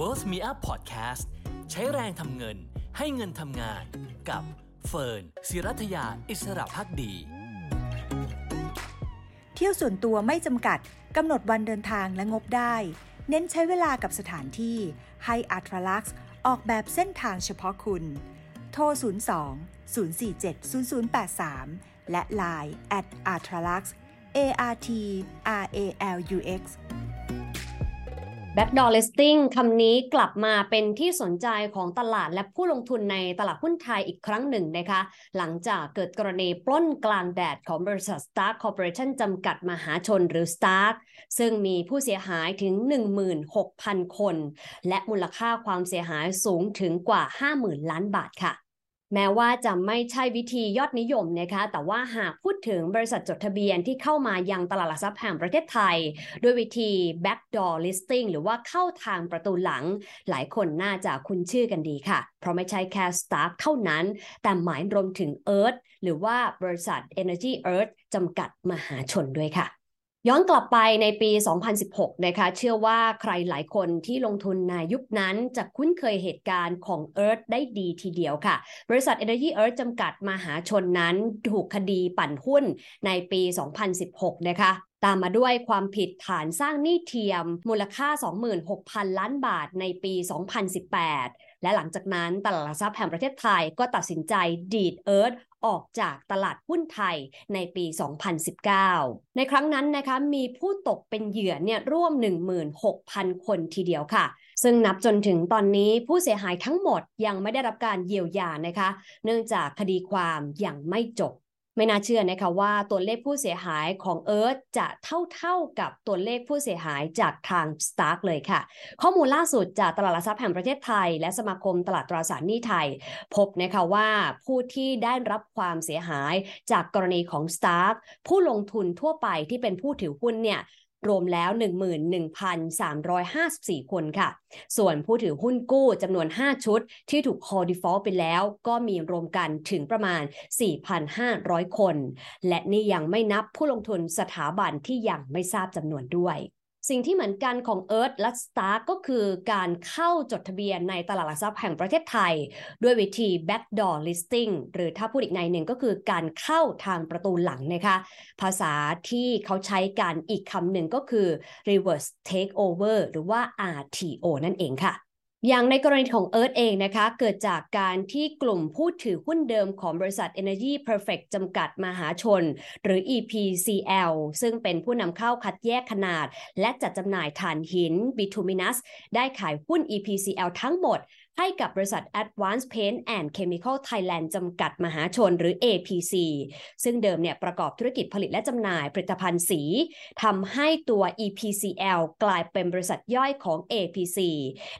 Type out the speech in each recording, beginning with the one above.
Worth Me Up Podcast ใช้แรงทำเงินให้เงินทำงานกับเฟิร์นศิรัทยาอิสระพักดี เที่ยวส่วนตัวไม่จำกัดกำหนดวันเดินทางและงบได้ เน้นใช้เวลากับสถานที่ให้อัตรลักซ์ออกแบบเส้นทางเฉพาะคุณ โทร 02 047 0083 และ Line at a t r a l u x A R T R A L U X backdoor listing คำนี้กลับมาเป็นที่สนใจของตลาดและผู้ลงทุนในตลาดหุ้นไทยอีกครั้งหนึ่งนะคะ หลังจากเกิดกรณีปล้นกลางแดดของบริษัท Stark Corporation จำกัดมหาชนหรือ Stark ซึ่งมีผู้เสียหายถึง 16,000 คน และมูลค่าความเสียหายสูงถึงกว่า 50,000 ล้านบาทค่ะ แม้ว่าจะไม่ใช่วิธียอดนิยมนะคะ แต่ว่าหากพูดถึงบริษัทจดทะเบียนที่เข้ามายังตลาดหลักทรัพย์แห่งประเทศไทย ด้วยวิธี backdoor listing หรือว่าเข้าทางประตูหลัง หลายคนน่าจะคุ้นชื่อกันดีค่ะ เพราะไม่ใช่แค่ Stark เท่านั้น แต่หมายรวมถึง Earth หรือว่าบริษัท Energy Earth จำกัดมหาชนด้วยค่ะ ย้อนกลับไปในปี 2016 นะคะ เชื่อว่าใครหลายคนที่ลงทุนในยุคนั้นจะคุ้นเคยเหตุการณ์ของ Earth ได้ดีทีเดียวค่ะ บริษัท Energy Earth จำกัดมหาชนนั้นถูกคดีปั่นหุ้นในปี 2016 นะคะ ตามมาด้วยความผิดฐานสร้างหนี้เทียม มูลค่า 26,000 ล้านบาทในปี 2018 และหลังจากนั้นตลาดหลักทรัพย์แห่งประเทศไทยก็ตัดสินใจดีดเอิร์ธออกจากตลาดหุ้นไทยในปี 2019 ในครั้งนั้นนะคะมีผู้ตกเป็นเหยื่อเนี่ยร่วม 16,000 คนทีเดียวค่ะ ซึ่งนับจนถึงตอนนี้ผู้เสียหายทั้งหมดยังไม่ได้รับการเยียวยานะคะ เนื่องจากคดีความยังไม่จบ ไม่น่าเชื่อนะคะว่าตัวเลขผู้เสียหายของเอิร์ธจะเท่าๆกับตัวเลขผู้เสียหายจากทาง Stark เลยค่ะ ข้อมูลล่าสุดจากตลาดหลักทรัพย์แห่งประเทศไทย และสมาคมตลาดตราสารหนี้ไทย พบนะคะว่าผู้ที่ได้รับความเสียหายจากกรณีของ Stark ผู้ลงทุนทั่วไปที่เป็นผู้ถือหุ้นเนี่ย รวมแล้ว 11,354 คนค่ะ ส่วนผู้ถือหุ้นกู้จำนวน 5 ชุด ที่ถูก call default ไปแล้วก็มีรวมกันถึงประมาณ 4,500 คน และนี่ยังไม่นับผู้ลงทุนสถาบันที่ยังไม่ทราบจำนวนด้วย สิ่งที่เหมือนกันของ Earth และ Stark ก็คือการเข้าจดทะเบียนในตลาดหลักทรัพย์แห่งประเทศไทย ด้วยวิธี backdoor listing หรือถ้าพูดอีกในหนึ่งก็คือการเข้าทางประตูหลังนะคะ ภาษาที่เขาใช้กันอีกคำหนึ่งก็คือ reverse takeover หรือว่า RTO นั่นเองค่ะ อย่างในกรณีของ Earth เองนะคะ เกิดจากการที่กลุ่มผู้ถือหุ้นเดิมของบริษัท Energy Perfect จำกัดมหาชน หรือ EPCL ซึ่งเป็นผู้นำเข้าคัดแยกขนาด และจัดจำหน่ายถ่านหิน bituminous ได้ขายหุ้น EPCL ทั้งหมด ให้กับบริษัท Advanced Paint and Chemical Thailand จำกัดมหาชนหรือ APC ซึ่งเดิมเนี่ยประกอบธุรกิจผลิตและจำหน่ายผลิตภัณฑ์สีทำให้ตัว EPCL กลายเป็นบริษัทย่อยของ APC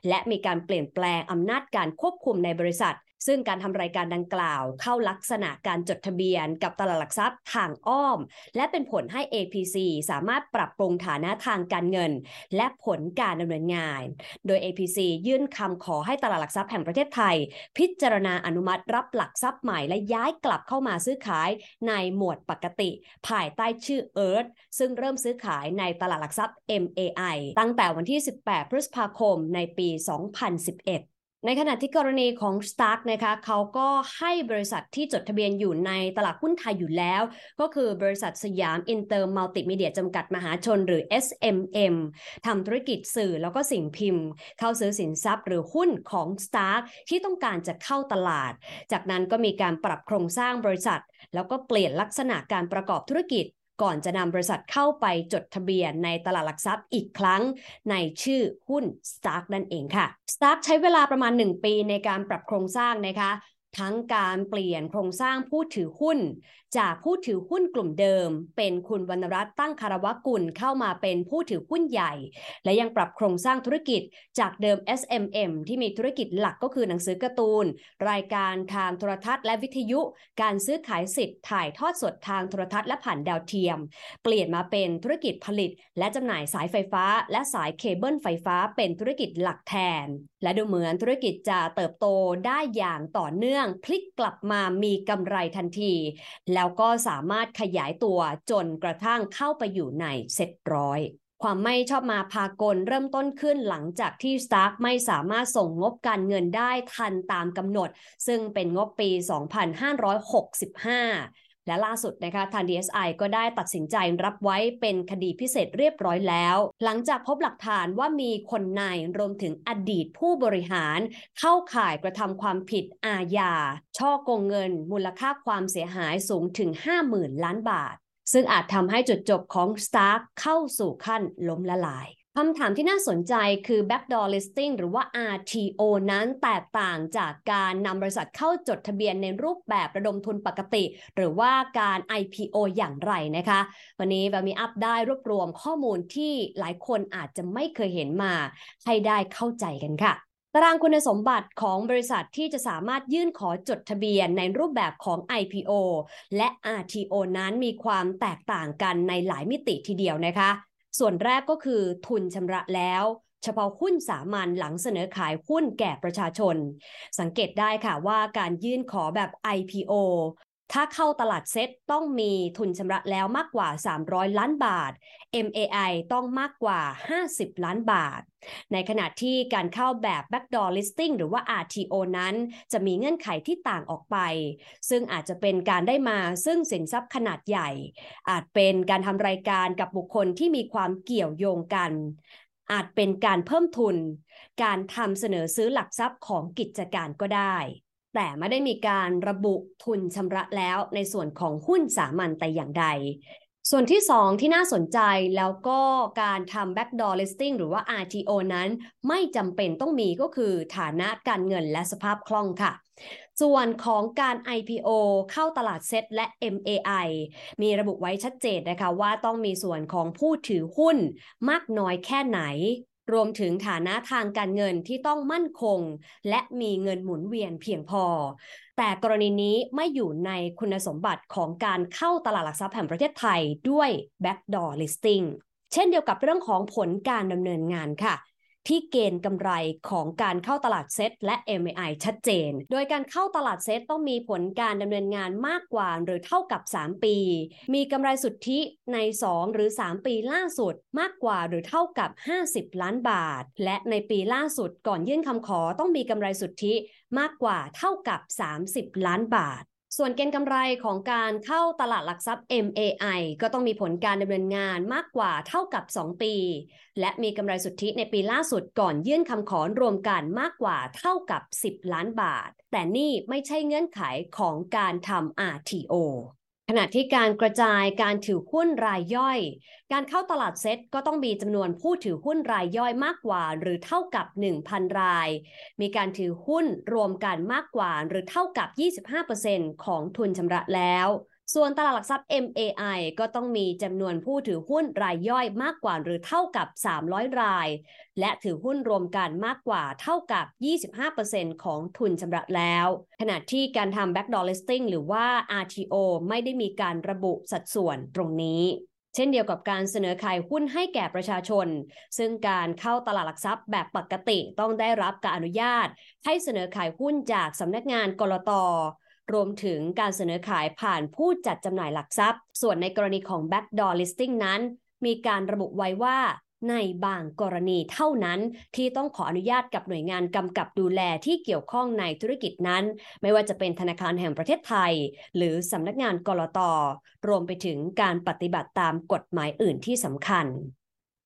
และมีการเปลี่ยนแปลงอำนาจการควบคุมในบริษัท ซึ่งการทำรายการดังกล่าวเข้าลักษณะการจดทะเบียนกับตลาดหลักทรัพย์ทางอ้อม และเป็นผลให้ APC สามารถปรับปรุงฐานะทางการเงิน และผลการดำเนินงาน โดย APC ยื่นคำขอให้ตลาดหลักทรัพย์แห่งประเทศไทย พิจารณาอนุมัติรับหลักทรัพย์ใหม่และย้ายกลับเข้ามาซื้อขายในหมวดปกติ ภายใต้ชื่อ Earth ซึ่งเริ่มซื้อขายในตลาดหลักทรัพย์ MAI ตั้งแต่วันที่ 18 พฤษภาคมในปี 2011 ในขณะที่กรณีของ Stark นะคะเขาก็ให้บริษัทที่จดทะเบียนอยู่ในตลาดหุ้นไทยอยู่แล้ว ก็คือบริษัทสยามอินเตอร์มัลติมีเดียจำกัดมหาชนหรือ SMM ทำธุรกิจสื่อแล้วก็สิ่งพิมพ์ เข้าซื้อสินทรัพย์หรือหุ้นของ Stark ที่ต้องการจะเข้าตลาด จากนั้นก็มีการปรับโครงสร้างบริษัท แล้วก็เปลี่ยนลักษณะการประกอบธุรกิจ ก่อนจะนำบริษัทเข้าไปจดทะเบียนในตลาดหลักทรัพย์อีกครั้งในชื่อหุ้น Stark นั่นเองค่ะ Stark ใช้เวลาประมาณ 1 ปีในการปรับโครงสร้างนะคะ ทั้งการเปลี่ยนโครงสร้างผู้ถือหุ้น จากผู้ถือหุ้นกลุ่มเดิม เป็นคุณวรรณรัตน์ตั้งคารวกุลเข้ามาเป็นผู้ถือหุ้นใหญ่ และยังปรับโครงสร้างธุรกิจจากเดิม SMM ที่มีธุรกิจหลักก็คือหนังสือการ์ตูน รายการทางโทรทัศน์และวิทยุ การซื้อขายสิทธิ์ถ่ายทอดสดทางโทรทัศน์และผ่านดาวเทียม เปลี่ยนมาเป็นธุรกิจผลิต และจำหน่ายสายไฟฟ้า และสายเคเบิลไฟฟ้า เป็นธุรกิจหลักแทน และดูเหมือนธุรกิจจะเติบโตได้อย่างต่อเนื่องพลิกกลับมามีกำไรทันที แล้วก็สามารถขยายตัวจนกระทั่งเข้าไปอยู่ในเซ็ตร้อยความไม่ชอบมาพากลเริ่มต้นขึ้นหลังจากที่สตาร์กไม่สามารถส่งงบการเงินได้ทันตามกำหนด ซึ่งเป็นงบปี 2565 และล่าสุดนะคะทาง DSI ก็ได้ตัดสินใจรับไว้เป็นคดีพิเศษเรียบร้อยแล้ว หลังจากพบหลักฐานว่ามีคนในรวมถึงอดีตผู้บริหาร เข้าข่ายกระทำความผิดอาญาช่อโกงเงิน มูลค่าความเสียหายสูงถึง 50,000 ล้านบาท ซึ่งอาจทำให้จุดจบของ Stark เข้าสู่ขั้นล้มละลาย คำถามที่น่าสนใจคือ backdoor listing หรือว่า RTO นั้นแตกต่างจากการนำบริษัทเข้าจดทะเบียนในรูปแบบระดมทุนปกติ หรือว่าการ IPO อย่างไรนะคะ วันนี้แบบมีอัพได้รวบรวมข้อมูลที่หลายคนอาจจะไม่เคยเห็นมา ให้ได้เข้าใจกันค่ะตารางคุณสมบัติของบริษัทที่จะสามารถยื่นขอจดทะเบียนในรูปแบบของ IPO และ RTO นั้นมีความแตกต่างกันในหลายมิติทีเดียวนะคะ ส่วนแรกก็คือทุนชำระแล้ว เฉพาะหุ้นสามัญหลังเสนอขายหุ้นแก่ประชาชน สังเกตได้ค่ะว่าการยื่นขอแบบ IPO ถ้าเข้าตลาดเซ็ตต้องมีทุนชำระแล้วมากกว่า 300 ล้านบาท MAI ต้องมากกว่า 50 ล้านบาท ในขณะที่การเข้าแบบ backdoor listing หรือว่า RTO นั้น จะมีเงื่อนไขที่ต่างออกไป ซึ่งอาจจะเป็นการได้มาซึ่งสินทรัพย์ขนาดใหญ่ อาจเป็นการทำรายการกับบุคคลที่มีความเกี่ยวโยงกัน อาจเป็นการเพิ่มทุน การทำเสนอซื้อหลักทรัพย์ของกิจการก็ได้ แต่ไม่ได้มีการระบุทุนชำระแล้วในส่วนของหุ้นสามัญแต่อย่างใด ส่วนที่ 2 ที่น่าสนใจแล้วก็การทำ backdoor listing หรือว่า RTO นั้นไม่จำเป็นต้องมีก็คือฐานะการเงินและสภาพคล่องค่ะส่วนของการ IPO เข้าตลาดเซ็ตและ MAI มีระบุไว้ชัดเจนนะคะว่าต้องมีส่วนของผู้ถือหุ้นมากน้อยแค่ไหน รวมถึงฐานะทางการเงินที่ต้องมั่นคง และมีเงินหมุนเวียนเพียงพอ แต่กรณีนี้ไม่อยู่ในคุณสมบัติของการเข้าตลาดหลักทรัพย์แห่งประเทศไทยด้วย backdoor listing เช่นเดียวกับเรื่องของผลการดำเนินงานค่ะ ที่เกณฑ์กำไรของการเข้าตลาดเซ็ตและ MAI ชัดเจน โดยการเข้าตลาดเซ็ตต้องมีผลการดำเนินงานมากกว่าหรือเท่ากับ 3 ปี มีกำไรสุทธิใน 2 หรือ 3 ปีล่าสุดมากกว่าหรือเท่ากับ 50 ล้านบาท และในปีล่าสุดก่อนยื่นคำขอต้องมีกำไรสุทธิมากกว่าเท่ากับ 30 ล้านบาท ส่วนเกณฑ์กำไรของการเข้าตลาดหลักทรัพย์ MAI ก็ต้องมีผลการดำเนินงานมากกว่าเท่ากับ 2 ปี และมีกำไรสุทธิในปีล่าสุดก่อนยื่นคำขอรวมกันมากกว่าเท่ากับ 10 ล้านบาท แต่นี่ไม่ใช่เงื่อนไขของการทำ RTO ขณะที่การกระจายการถือหุ้นรายย่อย การเข้าตลาดเซ็ตก็ต้องมีจำนวนผู้ถือหุ้นรายย่อยมากกว่า หรือเท่ากับ 1,000 ราย มีการถือหุ้นรวมกันมากกว่า หรือเท่ากับ 25%ของทุนชำระแล้ว ส่วนตลาดหลักทรัพย์ MAI ก็ต้องมีจำนวนผู้ถือหุ้นรายย่อยมากกว่าหรือเท่ากับ 300 ราย และถือหุ้นรวมกันมากกว่าเท่ากับ 25%ของทุนชำระแล้ว ขณะที่การทำ backdoor listing หรือว่า RTO ไม่ได้มีการระบุสัดส่วนตรงนี้เช่นเดียวกับการเสนอขายหุ้นให้แก่ประชาชน ซึ่งการเข้าตลาดหลักทรัพย์แบบปกติต้องได้รับการอนุญาต ให้เสนอขายหุ้นจากสำนักงานกรต รวมถึงการเสนอขายผ่านผู้จัดจำหน่ายหลักทรัพย์ ส่วนในกรณีของ backdoor listing นั้น มีการระบุไว้ว่าในบางกรณีเท่านั้นที่ต้องขออนุญาตกับหน่วยงานกำกับดูแลที่เกี่ยวข้องในธุรกิจนั้น ไม่ว่าจะเป็นธนาคารแห่งประเทศไทย หรือสำนักงานกรตรวมไปถึงการปฏิบัติตามกฎหมายอื่นที่สำคัญ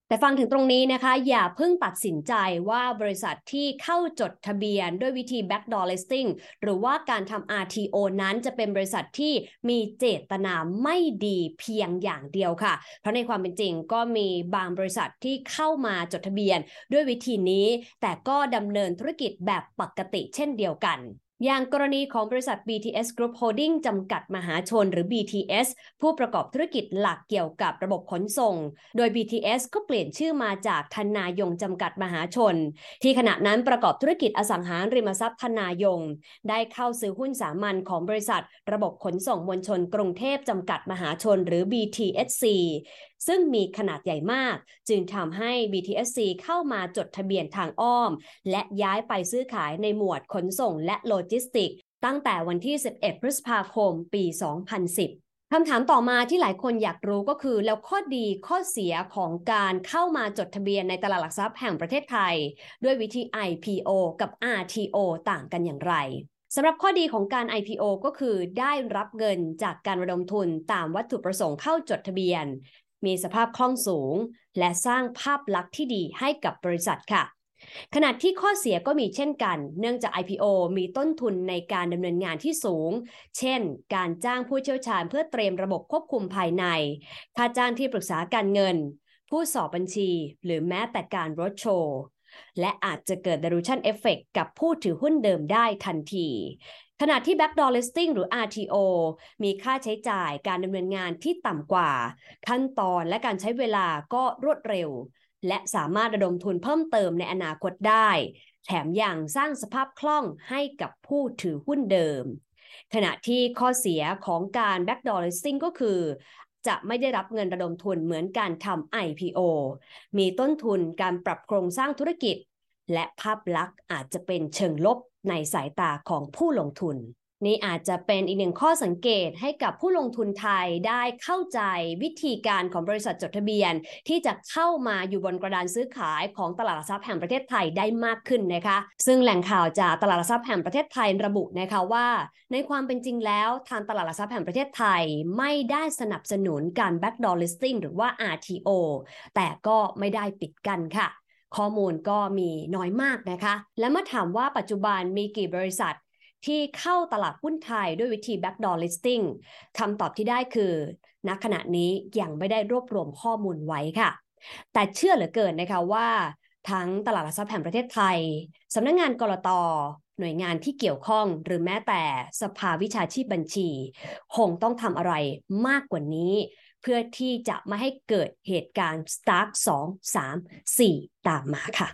แต่ฟังถึงตรงนี้นะคะ อย่าเพิ่งตัดสินใจว่าบริษัทที่เข้าจดทะเบียนด้วยวิธี backdoor listing หรือว่าการทำ RTO นั้นจะเป็นบริษัทที่มีเจตนาไม่ดีเพียงอย่างเดียวค่ะ เพราะในความเป็นจริงก็มีบางบริษัทที่เข้ามาจดทะเบียนด้วยวิธีนี้ แต่ก็ดำเนินธุรกิจแบบปกติเช่นเดียวกัน อย่างกรณีของบริษัท BTS Group Holding จำกัดมหาชนหรือ BTS ผู้ประกอบธุรกิจหลักเกี่ยวกับระบบขนส่ง โดย BTS ก็เปลี่ยนชื่อมาจากธนายงจำกัดมหาชน ที่ขณะนั้นประกอบธุรกิจอสังหาริมทรัพย์ธนายง ได้เข้าซื้อหุ้นสามัญของบริษัท ระบบขนส่งมวลชนกรุงเทพจำกัดมหาชนหรือ BTSC ซึ่งมีขนาดใหญ่มาก จึงทำให้ BTSC เข้ามาจดทะเบียนทางอ้อม และย้ายไปซื้อขายในหมวดขนส่งและโลจิสติกตั้งแต่วันที่ 11 พฤษภาคม ปี 2010คำถามต่อมาที่หลายคนอยากรู้ก็คือ แล้วข้อดีข้อเสียของการเข้ามาจดทะเบียนในตลาดหลักทรัพย์แห่งประเทศไทย ด้วยวิธี IPO กับ RTO ต่างกันอย่างไรสำหรับข้อดีของการ IPO ก็คือได้รับเงินจากการระดมทุนตามวัตถุประสงค์เข้าจดทะเบียน มีสภาพคล่องสูง และสร้างภาพลักษณ์ที่ดีให้กับบริษัทค่ะ ขณะที่ข้อเสียก็มีเช่นกัน เนื่องจาก IPO มีต้นทุนในการดำเนินงานที่สูง เช่น การจ้างผู้เชี่ยวชาญเพื่อเตรียมระบบควบคุมภายใน ค่าจ้างที่ปรึกษาการเงิน ผู้สอบบัญชี หรือแม้แต่การรถโชว์และอาจจะเกิด dilution effect กับผู้ถือหุ้นเดิมได้ทันที ขณะที่ backdoor listing หรือ RTO มีค่าใช้จ่ายการดำเนินงานที่ต่ำกว่า ขั้นตอนและการใช้เวลาก็รวดเร็ว และสามารถระดมทุนเพิ่มเติมในอนาคตได้ แถมยังสร้างสภาพคล่องให้กับผู้ถือหุ้นเดิม ขณะที่ข้อเสียของการ backdoor listing ก็คือ จะไม่ได้รับเงินระดมทุนเหมือนการทำ IPO มีต้นทุนการปรับโครงสร้างธุรกิจ และภาพลักษณ์อาจจะเป็นเชิงลบในสายตาของผู้ลงทุน นี่อาจจะเป็นอีกหนึ่งข้อสังเกตให้กับผู้ลงทุนไทยได้เข้าใจวิธีการของบริษัทจดทะเบียน ที่จะเข้ามาอยู่บนกระดานซื้อขายของตลาดหลักทรัพย์แห่งประเทศไทยได้มากขึ้นนะคะ ซึ่งแหล่งข่าวจากตลาดหลักทรัพย์แห่งประเทศไทยระบุนะคะว่า ในความเป็นจริงแล้วทางตลาดหลักทรัพย์แห่งประเทศไทยไม่ได้สนับสนุนการ backdoor listing หรือว่า RTO แต่ก็ไม่ได้ปิดกั้นค่ะข้อมูลก็มีน้อยมากนะคะ และเมื่อถามว่าปัจจุบันมีกี่บริษัท ที่เข้าตลาดหุ้นไทยด้วยวิธี backdoor listing คำตอบที่ได้คือณขณะนี้ยังไม่ได้รวบรวมข้อมูลไว้ค่ะ แต่เชื่อเหลือเกินนะคะว่าทั้งตลาดหลักทรัพย์แห่งประเทศไทย สำนักงงานกรตหน่วยงานที่เกี่ยวข้องหรือแม้แต่สภาวิชาชีพบัญชี คงต้องทำอะไรมากกว่านี้ เพื่อที่จะไม่ให้เกิดเหตุการณ์ Stark 2 3 4 ตามมาค่ะ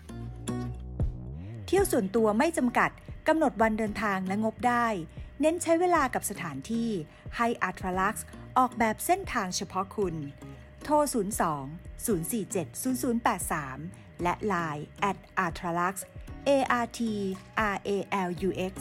เที่ยวส่วนตัวไม่จำกัด กำหนดวันเดินทางและงบได้ เน้นใช้เวลากับสถานที่ ให้อัตลักษ์ออกแบบเส้นทางเฉพาะคุณ โทร 02 047 0083 และ Line at a r t r a l u x A R T R A L U X